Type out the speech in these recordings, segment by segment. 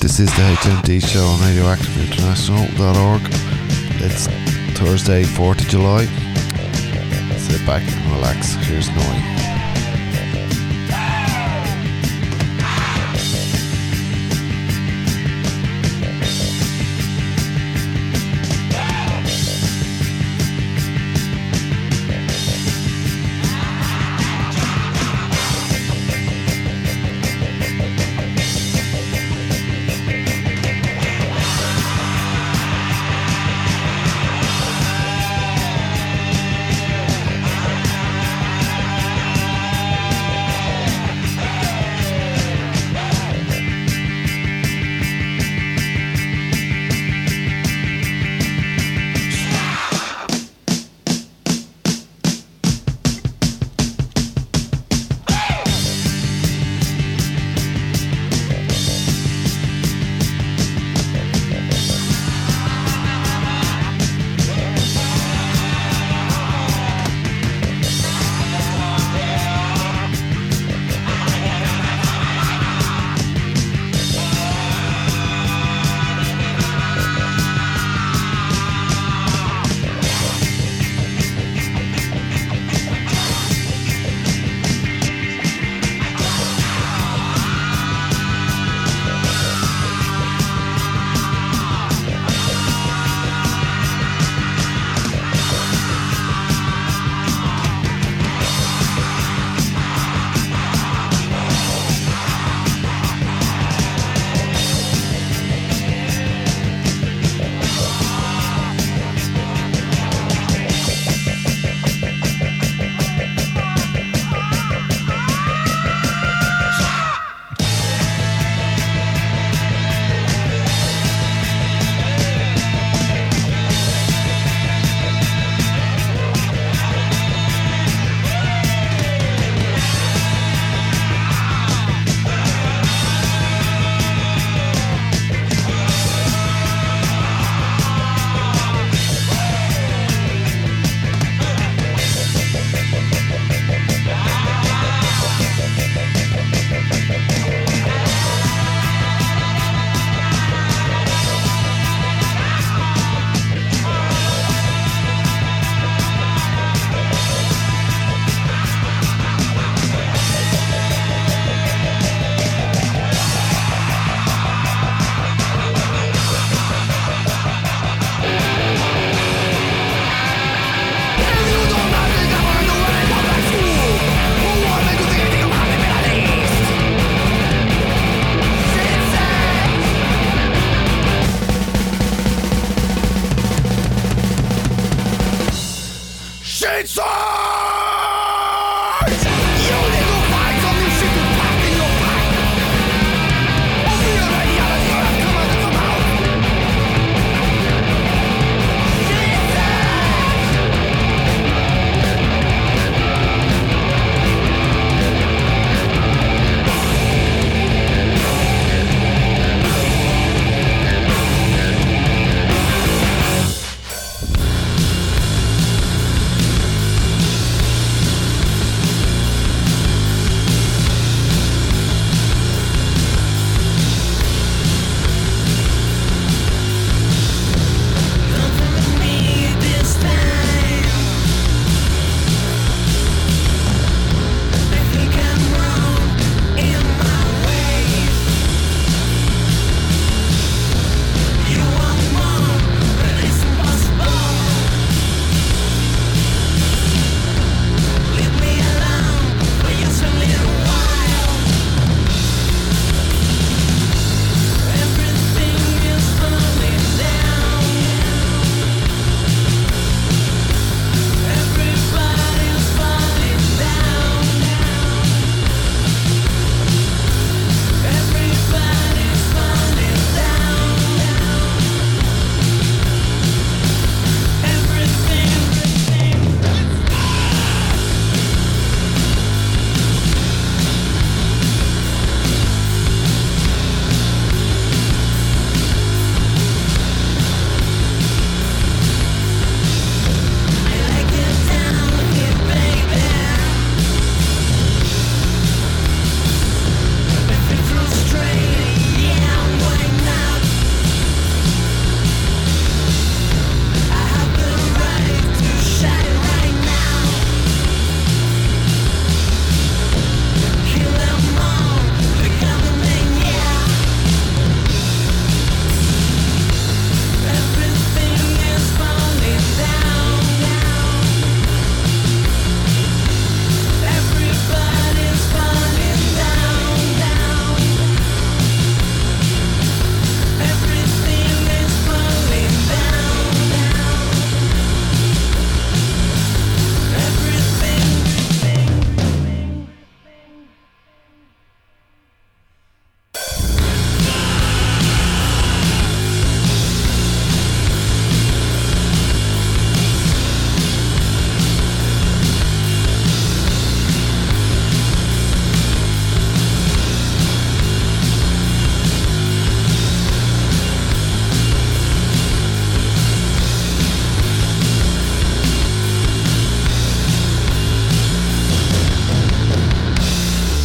This is the HMD show on RadioactiveInternational.org. It's Thursday, 4th of July. Sit back and relax. Here's Noi.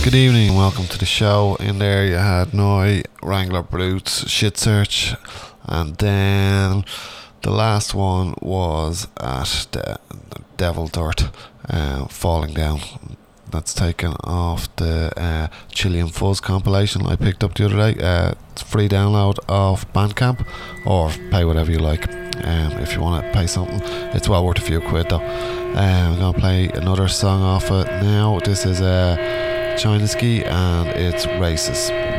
Good evening, welcome to the show. In there you had Neu!, Wrangler Brutes, Shit Search, and then the last one was at the Devil Dirt, uh, Falling Down. That's taken off the uh, Chilean Fuzz compilation I picked up the other day. Uh, it's free download off Bandcamp, or pay whatever you like. Um, if you want to pay something, it's well worth a few quid though. Um, I'm gonna play another song off it now. This is uh, Chinaski and it's Raices.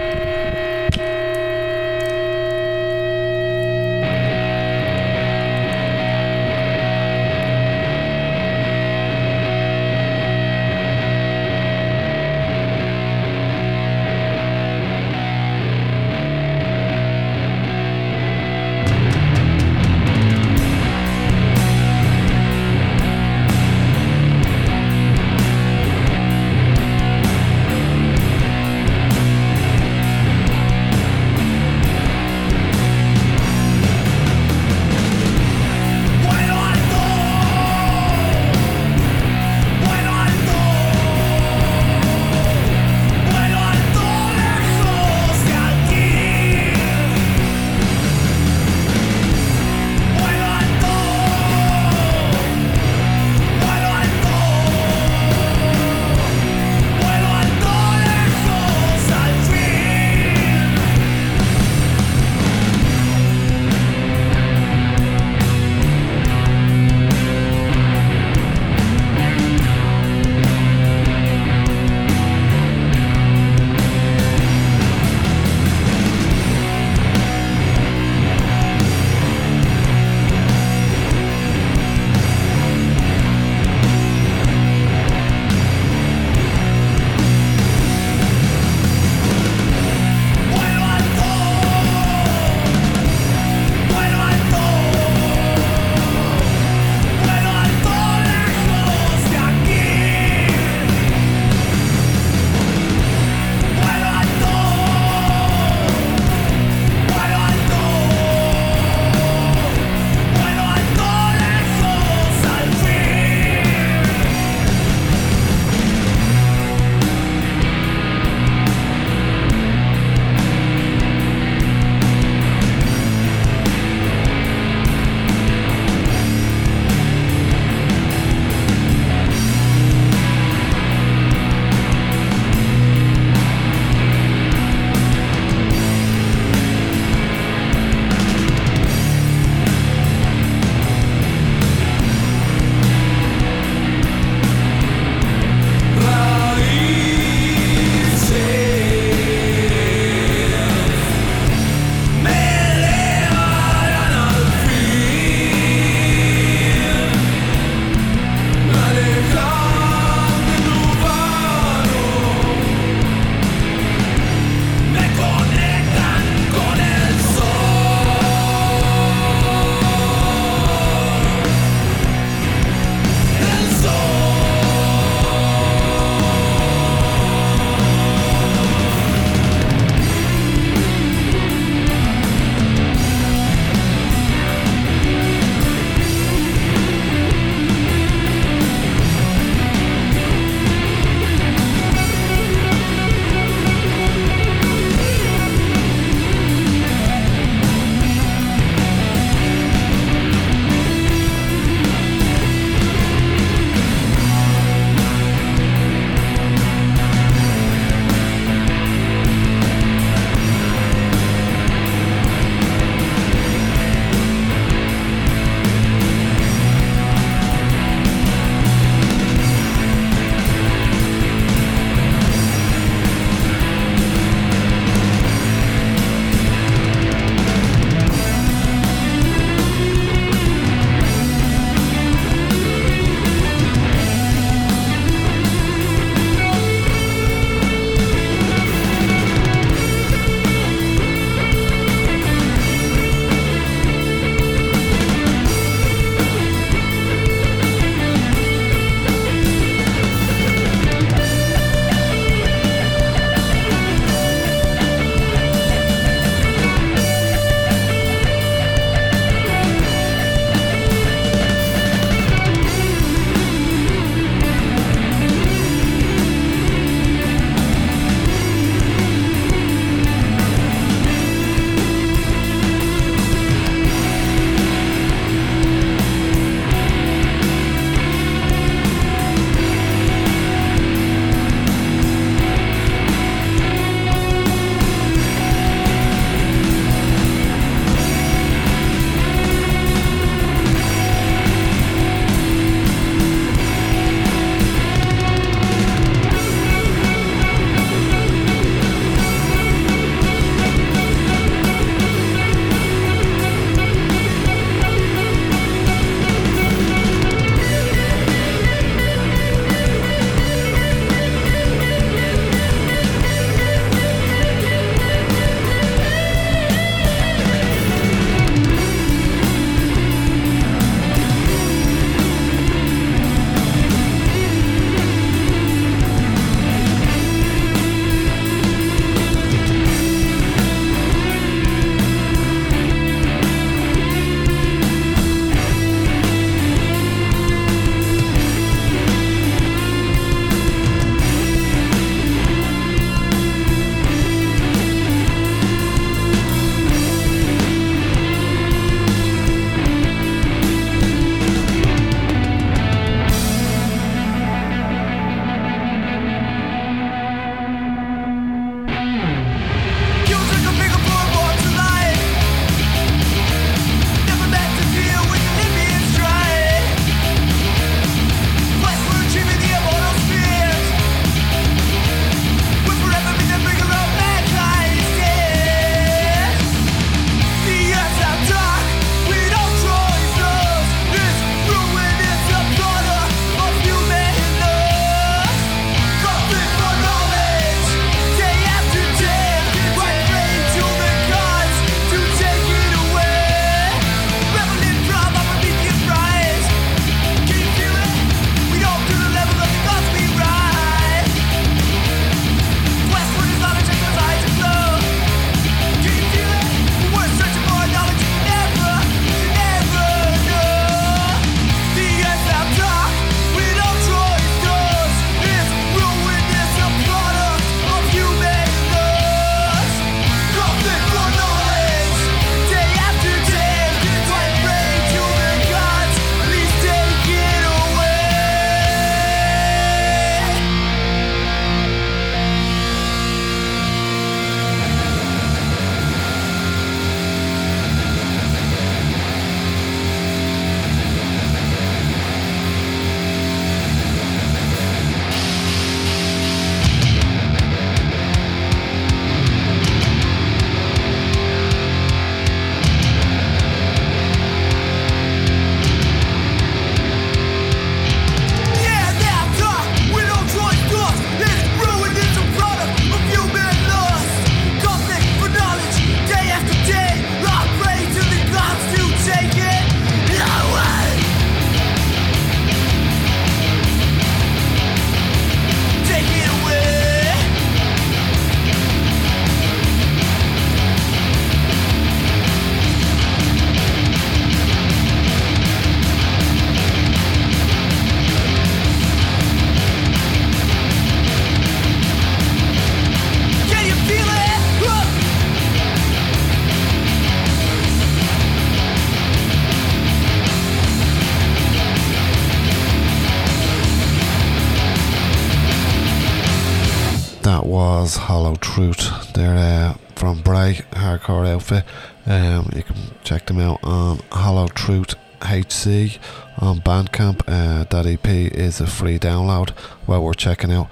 HC on Bandcamp. Uh, that EP is a free download while we're checking out.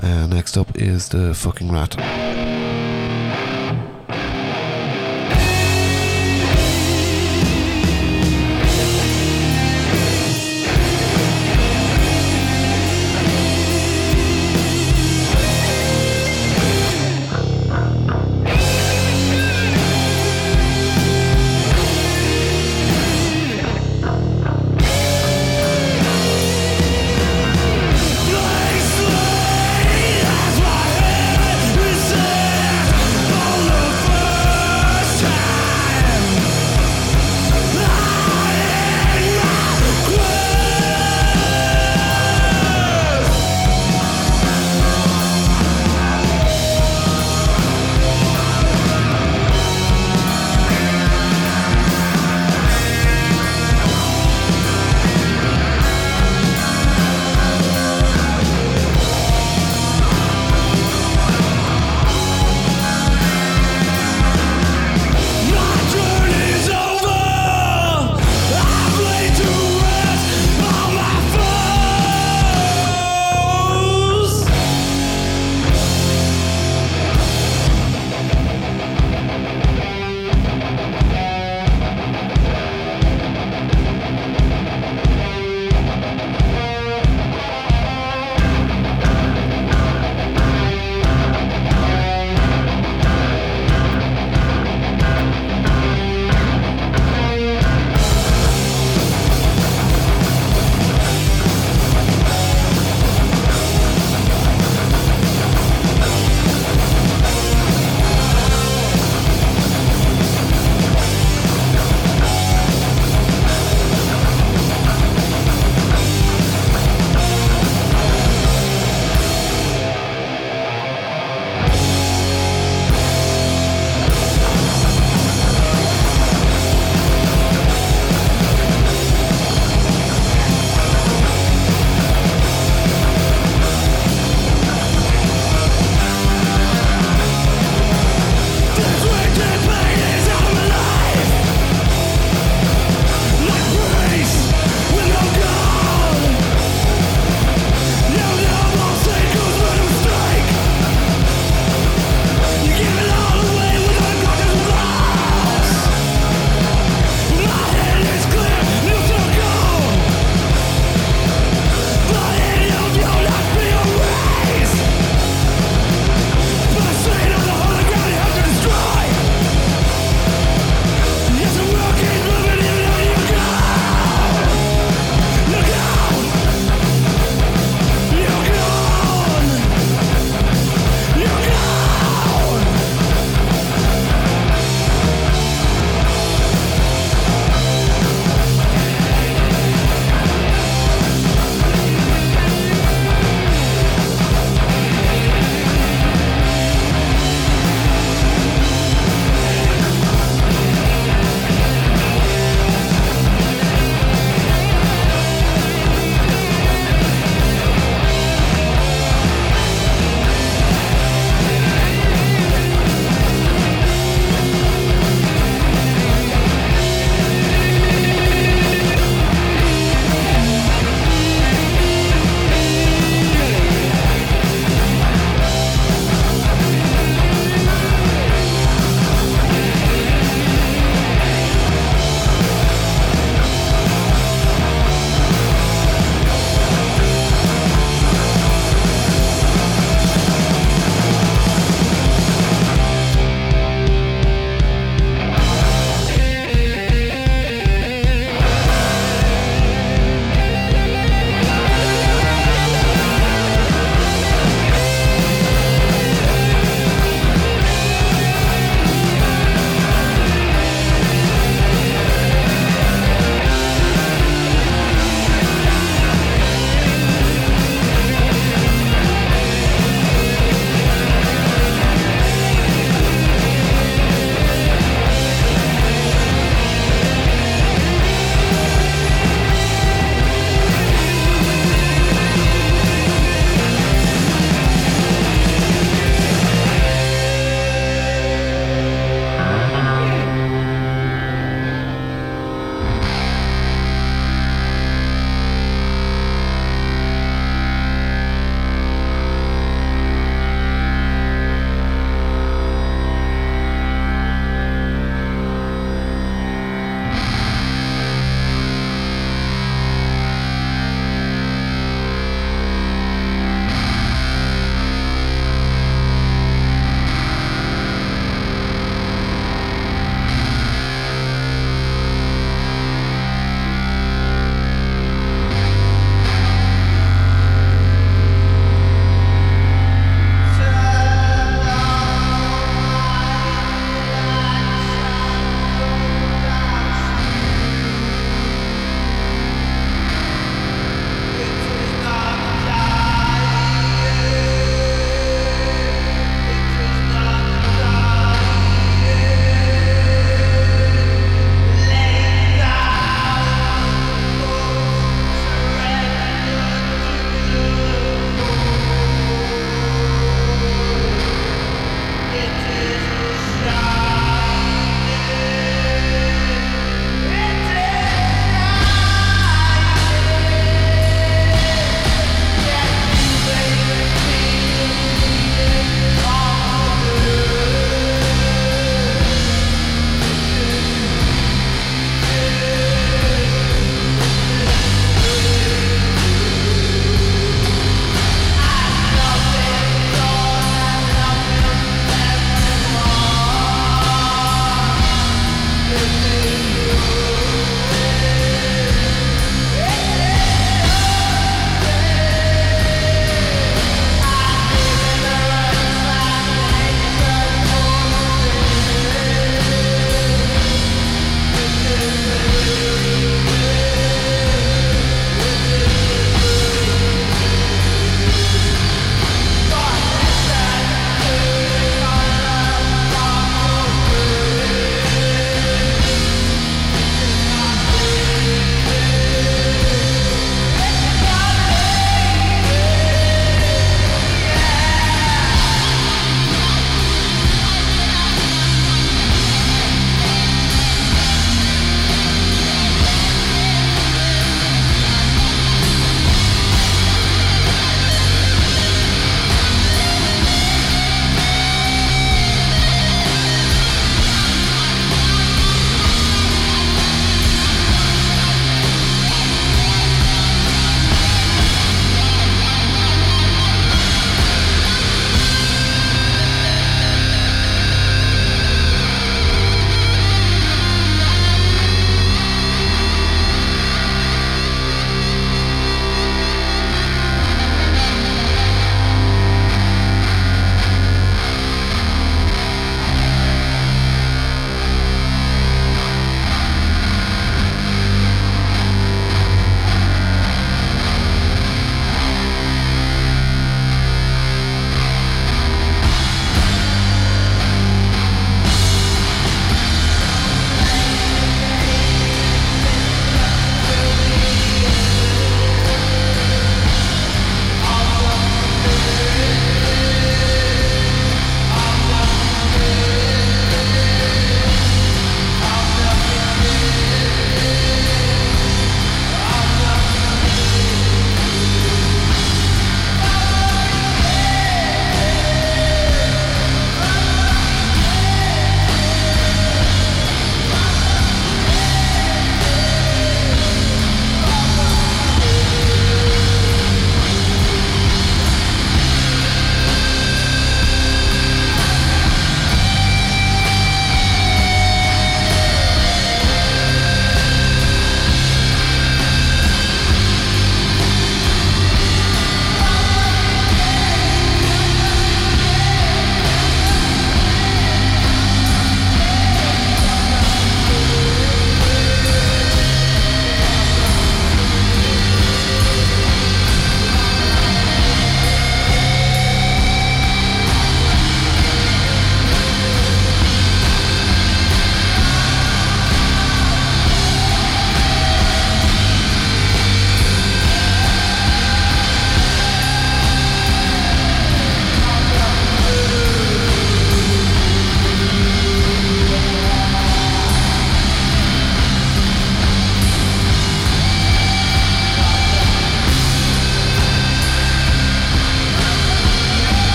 Uh, next up is the fucking rat.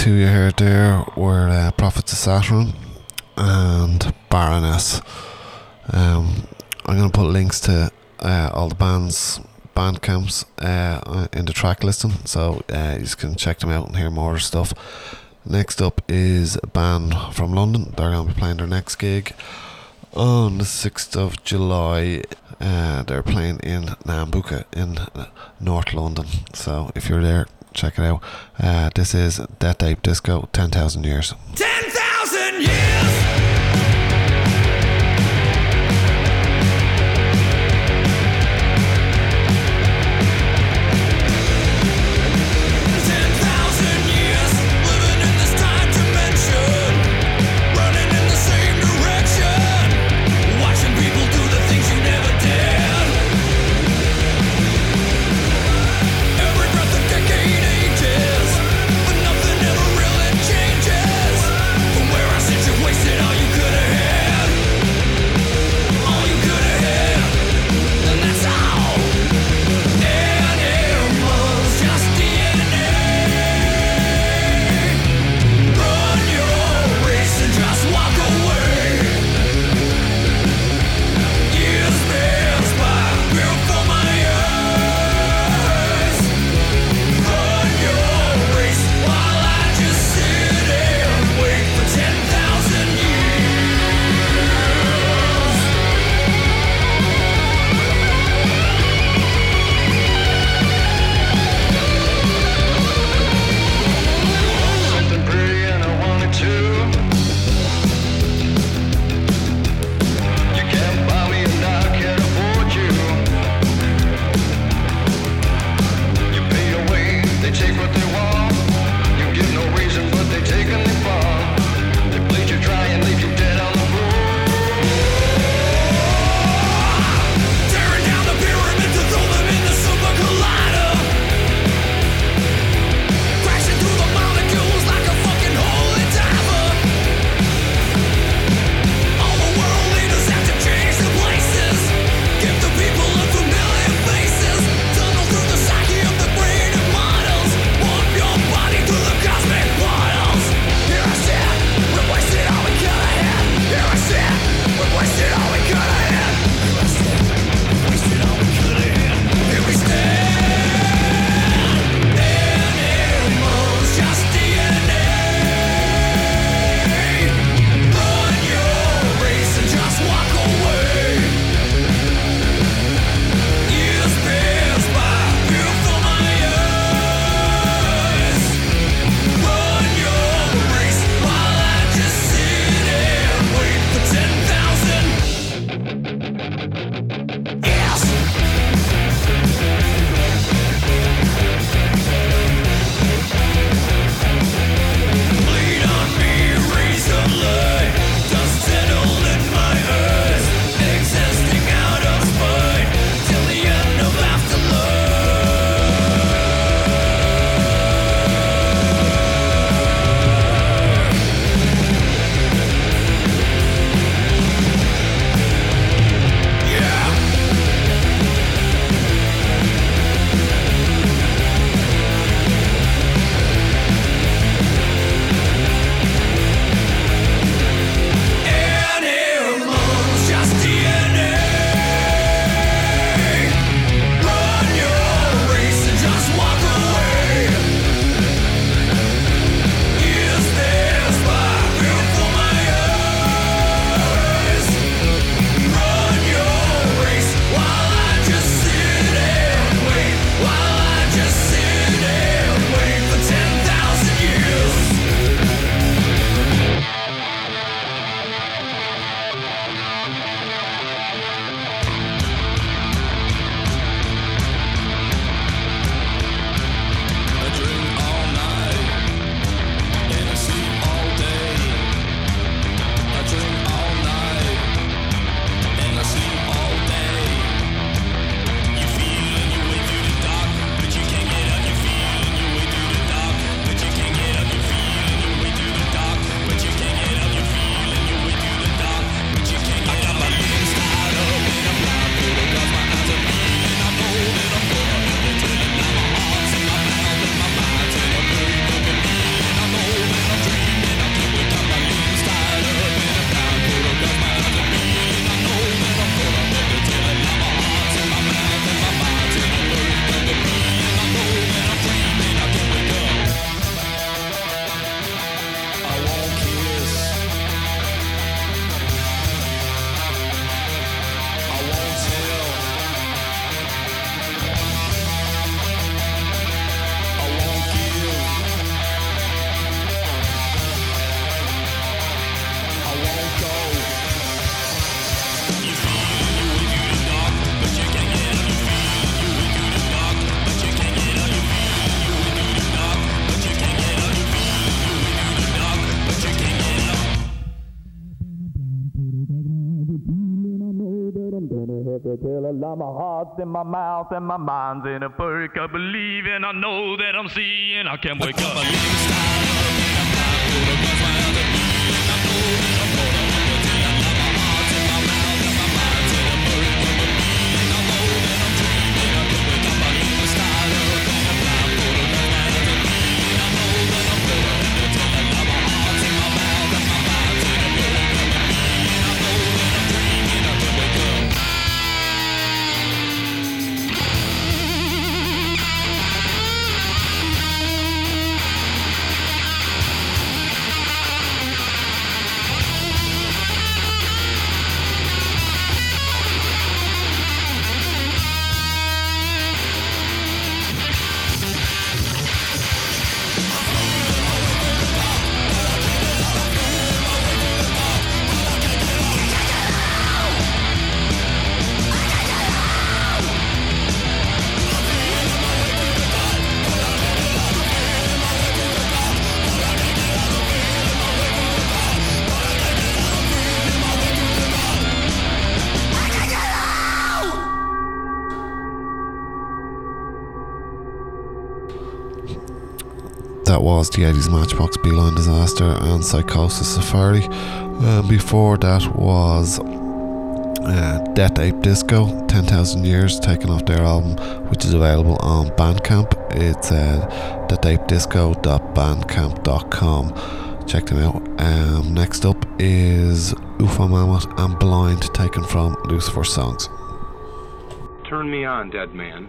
Two you heard there were uh, Prophets of Saturn and Baroness. Um, I'm going to put links to uh, all the bands band camps uh, in the track listing, so uh, you can check them out and hear more stuff. Next up is a band from London. They're going to be playing their next gig on the 6th of July. Uh, they're playing in Nambucca in North London. So if you're there, check it out. Uh, this is Death Ape Disco 10,000 Years. 10,000 years! Till a love my heart's in my mouth and my mind's in a perk. I believe and I know that I'm seeing. I can't wake up. The 80s Matchbox B-Line Disaster and Psychosis Safari. Um, before that was uh, Death Ape Disco, 10,000 Years, taken off their album, which is available on Bandcamp. It's uh, deathapedisco.bandcamp.com. Check them out. Um, next up is UFO Mammoth and Blind, taken from Lucifer Songs. Turn me on, dead man.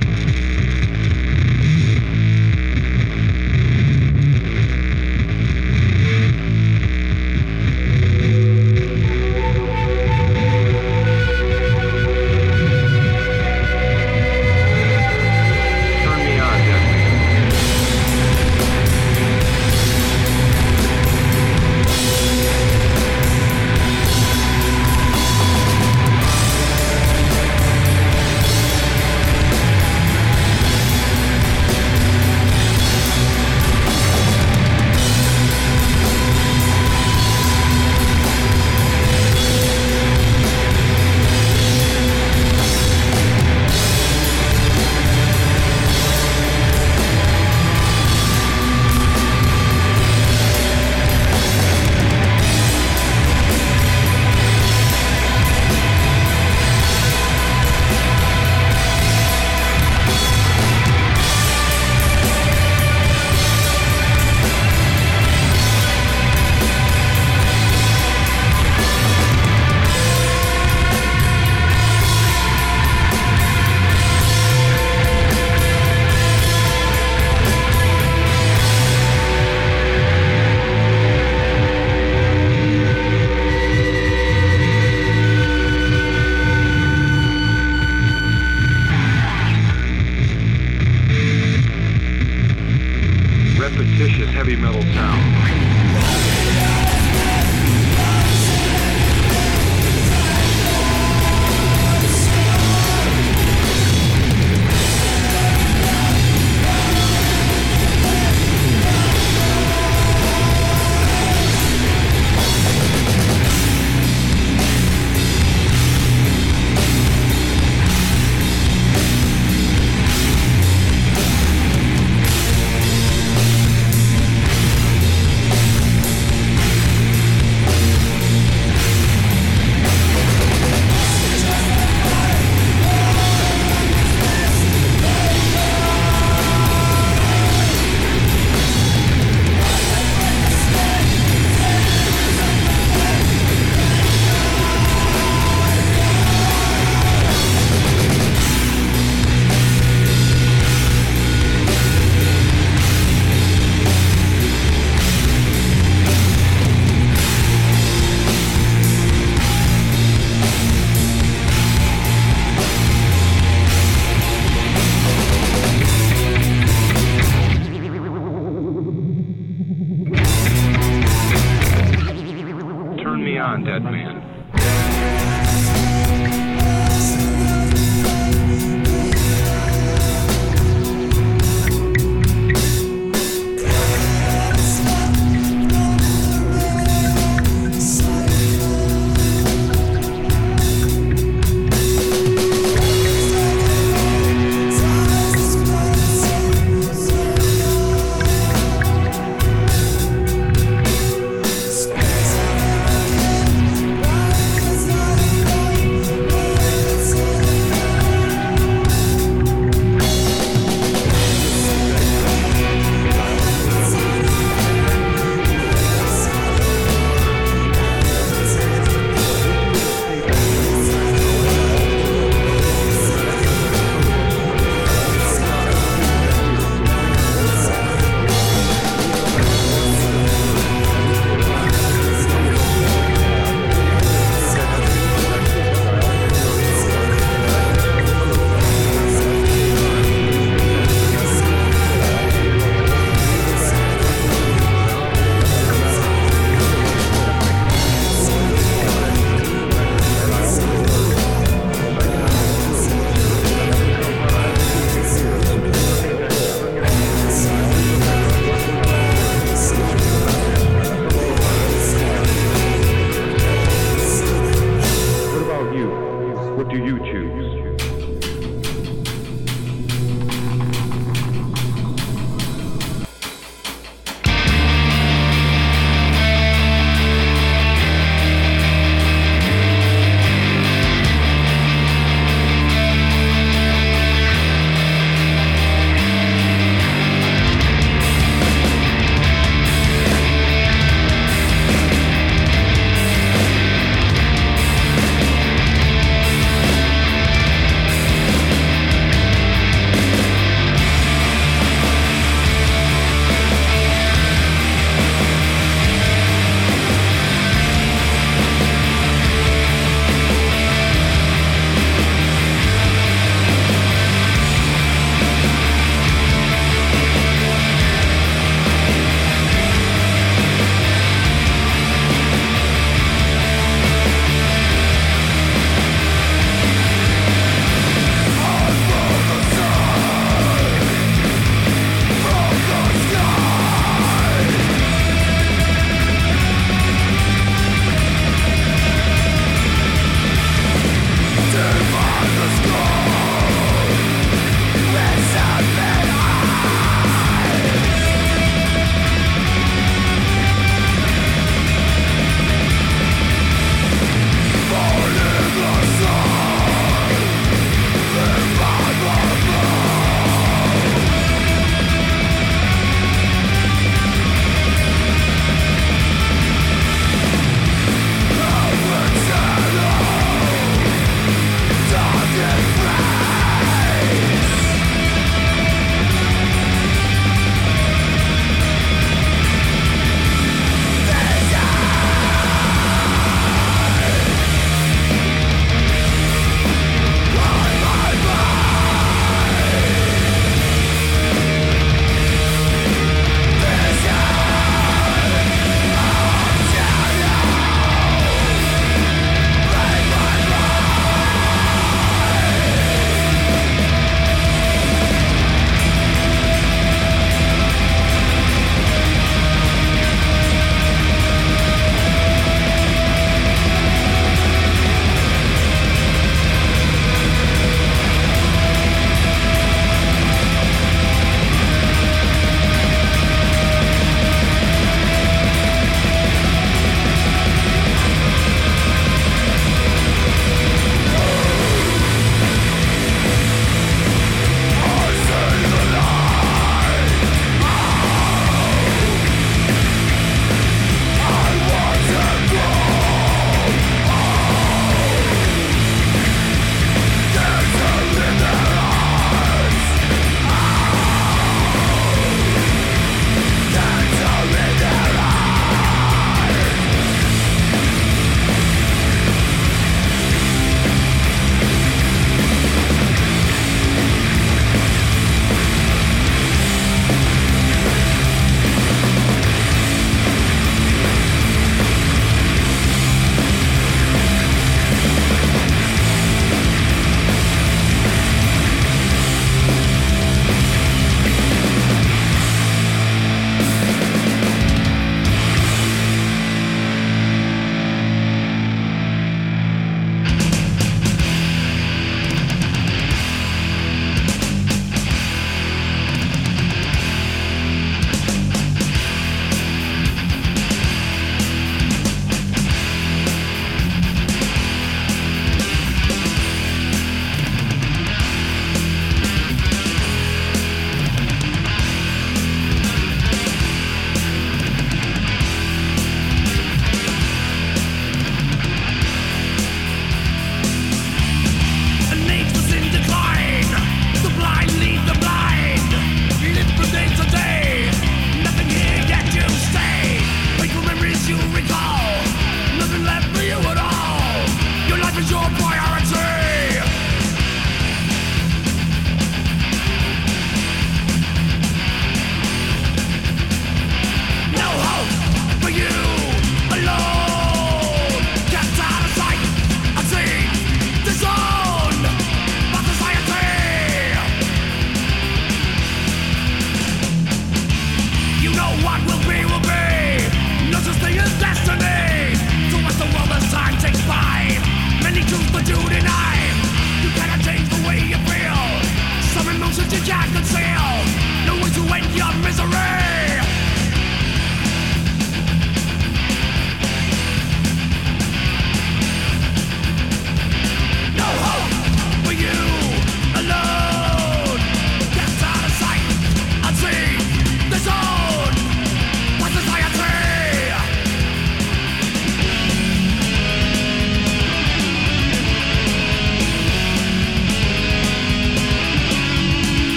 to you,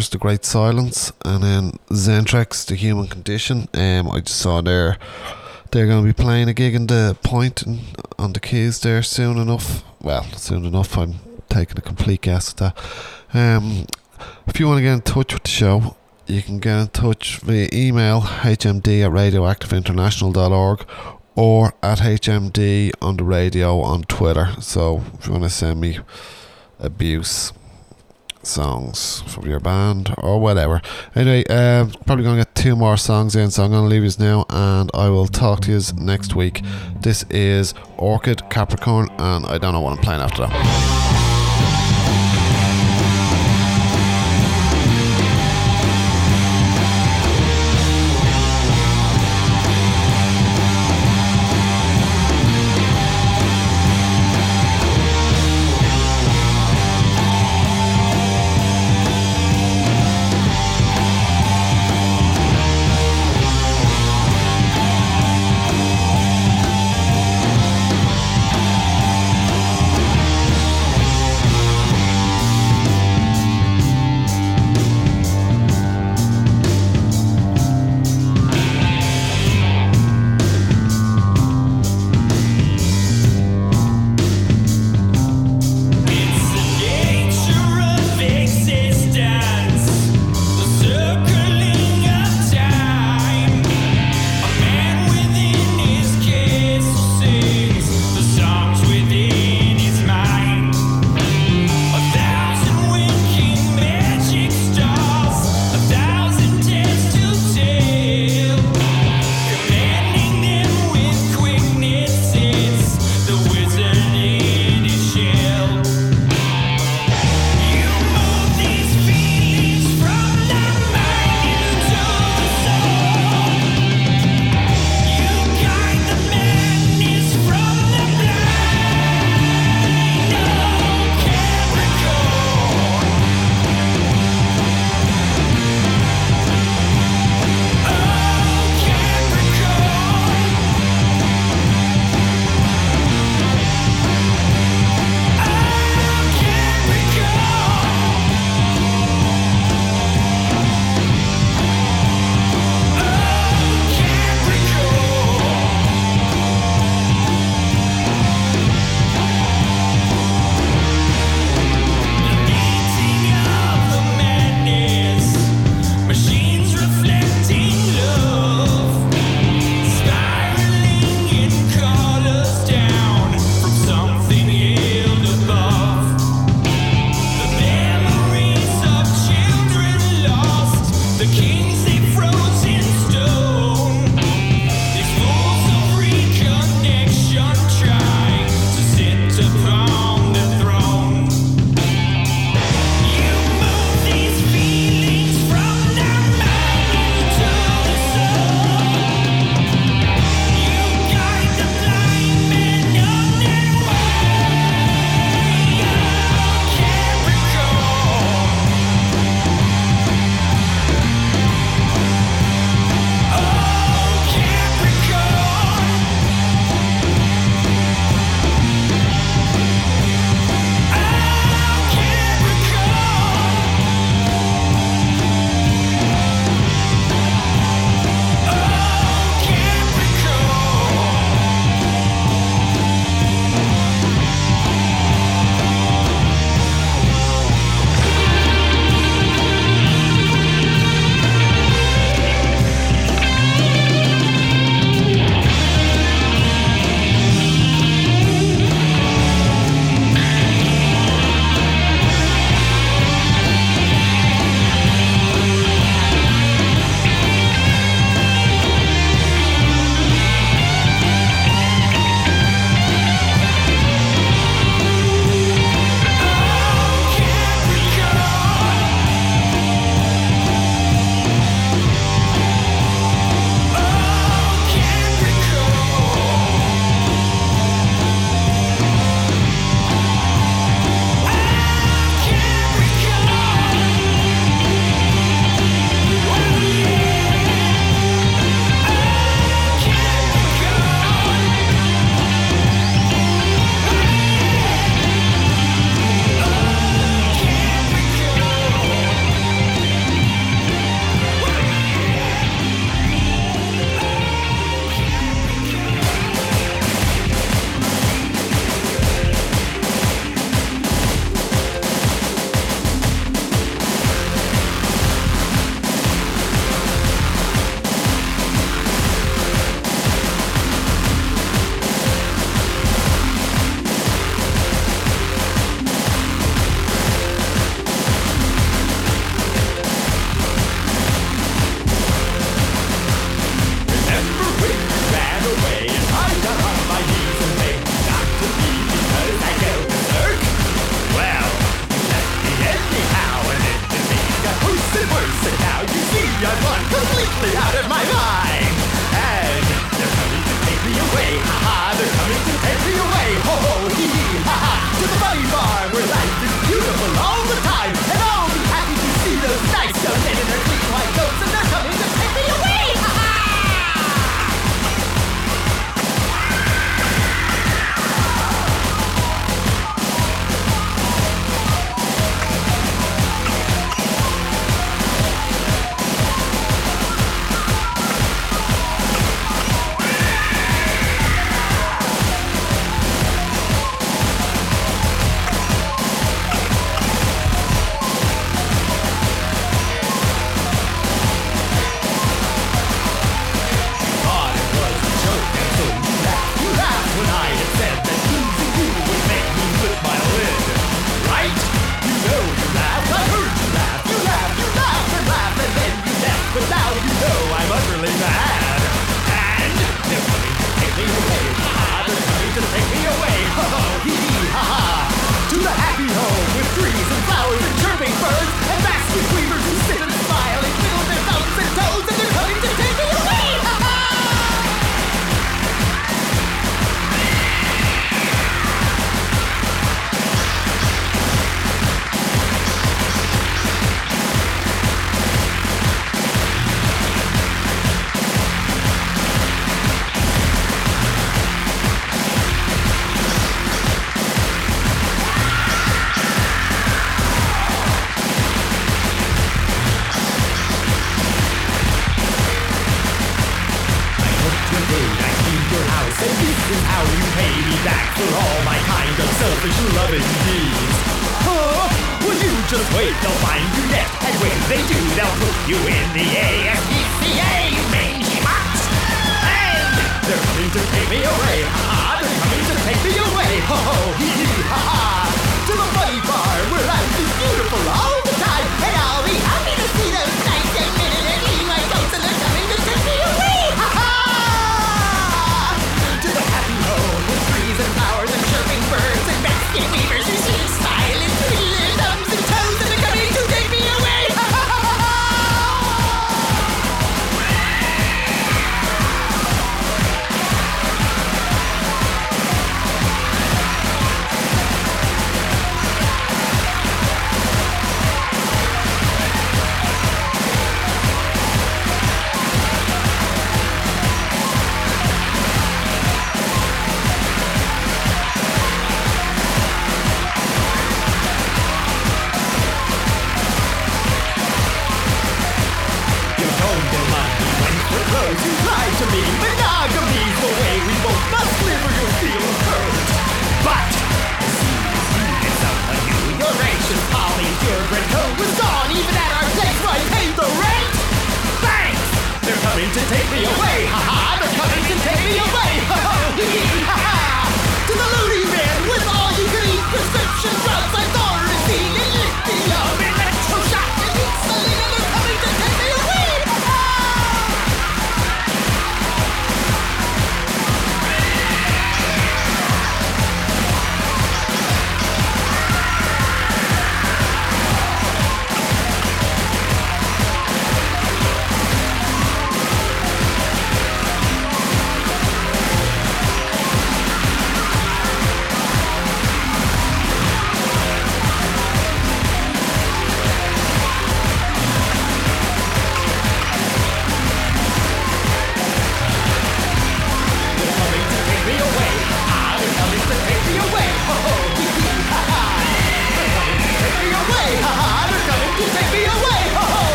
The Great Silence, and then Zentrex, The Human Condition. Um, I just saw there they're going to be playing a gig in the point and on the keys there soon enough. Well, soon enough. I'm taking a complete guess at that. Um, if you want to get in touch with the show, you can get in touch via email hmd at radioactiveinternational.org or at hmd on the radio on Twitter. So if you want to send me abuse songs from your band or whatever. Anyway, uh, probably going to get two more songs in, so I'm going to leave you now and I will talk to you next week. This is Orchid Capricorn, and I don't know what I'm playing after that.